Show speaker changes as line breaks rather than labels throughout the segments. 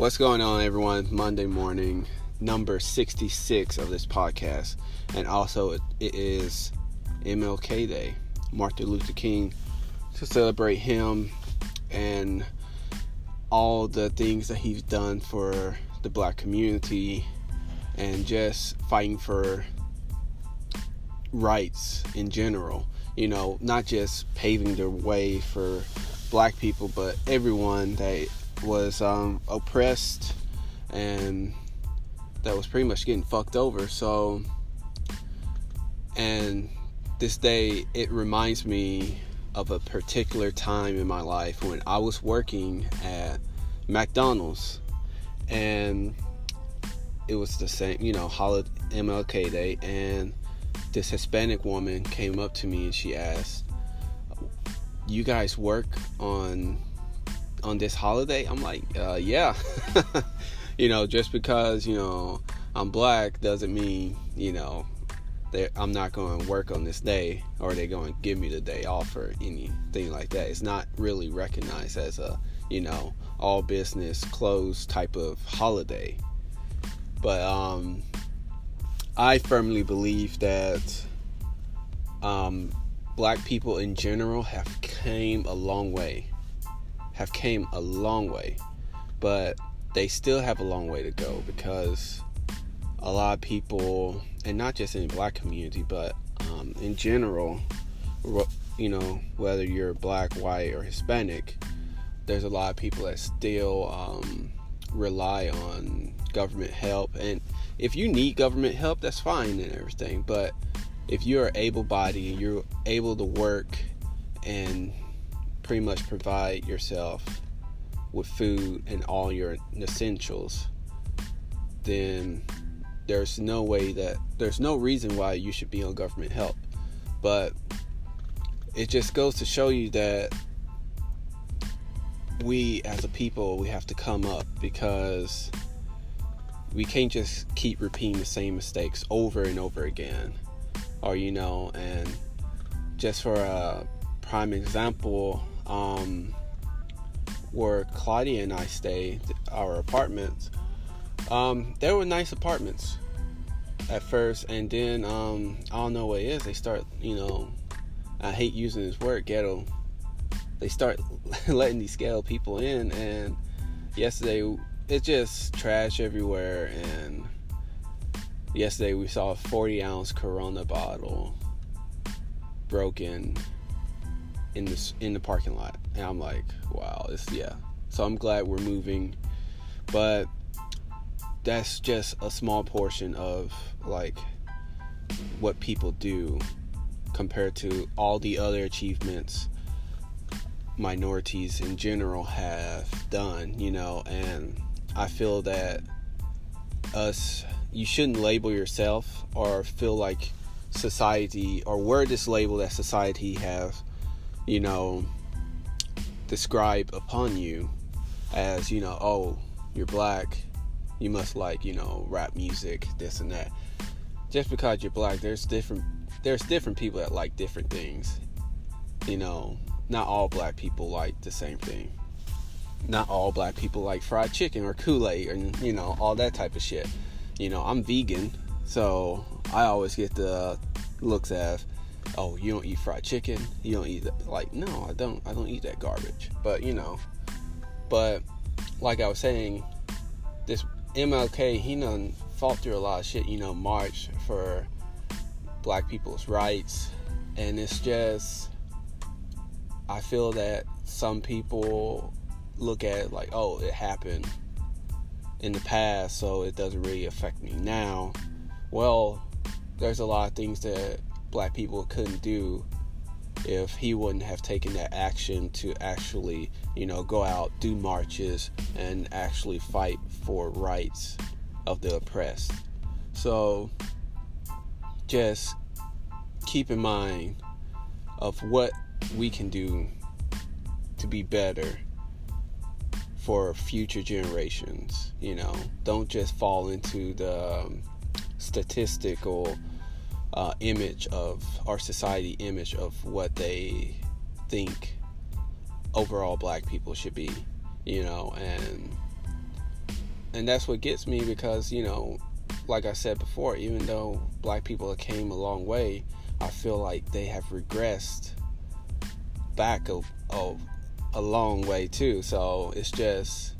What's going on, everyone? Monday morning, number 66 of this podcast. And also, it is MLK Day, Martin Luther King, to celebrate him and all the things that he's done for the black community and just fighting for rights in general. You know, not just paving the way for black people, but everyone that was um, oppressed and that was pretty much getting fucked over. So, and this day, it reminds me of a particular time in my life when I was working at McDonald's and it was the same, you know, holiday MLK Day, and this Hispanic woman came up to me and she asked, "You guys work on on this holiday?" I'm like, uh, "Yeah." you know, just because you know I'm black doesn't mean you know I'm not going to work on this day or they're going to give me the day off or anything like that. It's not really recognized as a you know all business closed type of holiday. But um, I firmly believe that um, black people in general have came a long way, have came a long way, but they still have a long way to go because a lot of people, and not just in the black community, but um, in general, you know, whether you're black, white, or Hispanic, there's a lot of people that still um, rely on government help. And if you need government help, that's fine and everything. But if you're able bodied and you're able to work and pretty much provide yourself with food and all your essentials, then there's no way that there's no reason why you should be on government help. But it just goes to show you that we as a people we have to come up because we can't just keep repeating the same mistakes over and over again or you know and just for a prime example um, where claudia and i stay our apartments. Um, there were nice apartments at first and then um, i don't know what it is they start you know i hate using this word ghetto. They start letting these scale people in and yesterday it's just trash everywhere and yesterday we saw a 40 ounce corona bottle broken in this in the parking lot. And i'm like wow this yeah. So i'm glad we're moving. But that's just a small portion of like what people do compared to all the other achievements minorities in general have done, you know, and I feel that us, you shouldn't label yourself or feel like society or wear this label that society have, you know, describe upon you as, you know, oh, you're black, you must like, you know, rap music, this and that. Just because you're black, there's different there's different people that like different things. You know, not all black people like the same thing. Not all black people like fried chicken or Kool Aid and you know all that type of shit. You know, I'm vegan, so I always get the looks of, oh, you don't eat fried chicken, you don't eat that. Like, no, I don't. I don't eat that garbage. But you know, but like I was saying, this MLK, he done fought through a lot of shit. You know, march for black people's rights, and it's just I feel that some people look at it like, oh, it happened in the past, so it doesn't really affect me now. Well, there's a lot of things that black people couldn't do if he wouldn't have taken that action to actually, you know, go out, do marches, and actually fight for rights of the oppressed. So just keep in mind of what we can do to be better for future generations. You know, don't just fall into the um, statistical uh, image of our society image of what they think overall black people should be. You know, and and that's what gets me because you know like i said before even though black people came a long way i feel like they have regressed back a, a, a long way too so it's just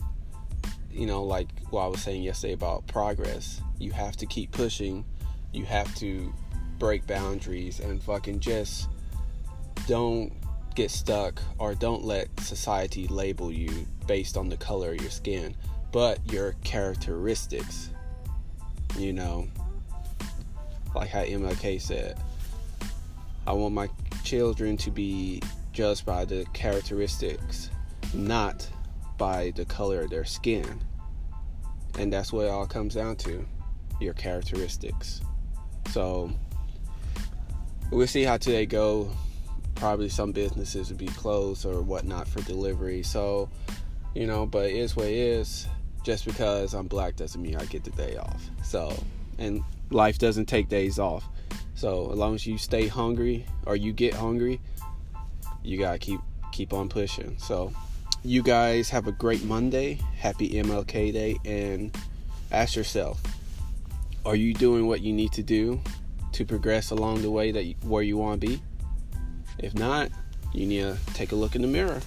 you know like what i was saying yesterday about progress you have to keep pushing you have to break boundaries and fucking just don't get stuck or don't let society label you based on the color of your skin, but your characteristics. You know, like how MLK said, I want my children to be judged by the characteristics, not by the color of their skin. And that's what it all comes down to your characteristics. So, we'll see how today go probably some businesses would be closed or whatnot for delivery. So, you know, but it is what it is. Just because I'm black doesn't mean I get the day off. So, and life doesn't take days off. So, as long as you stay hungry or you get hungry, you gotta keep keep on pushing. So, you guys have a great Monday. Happy MLK Day, and ask yourself: Are you doing what you need to do to progress along the way that you, where you want to be? If not, you need to take a look in the mirror.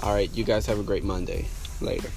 All right, you guys have a great Monday. Later.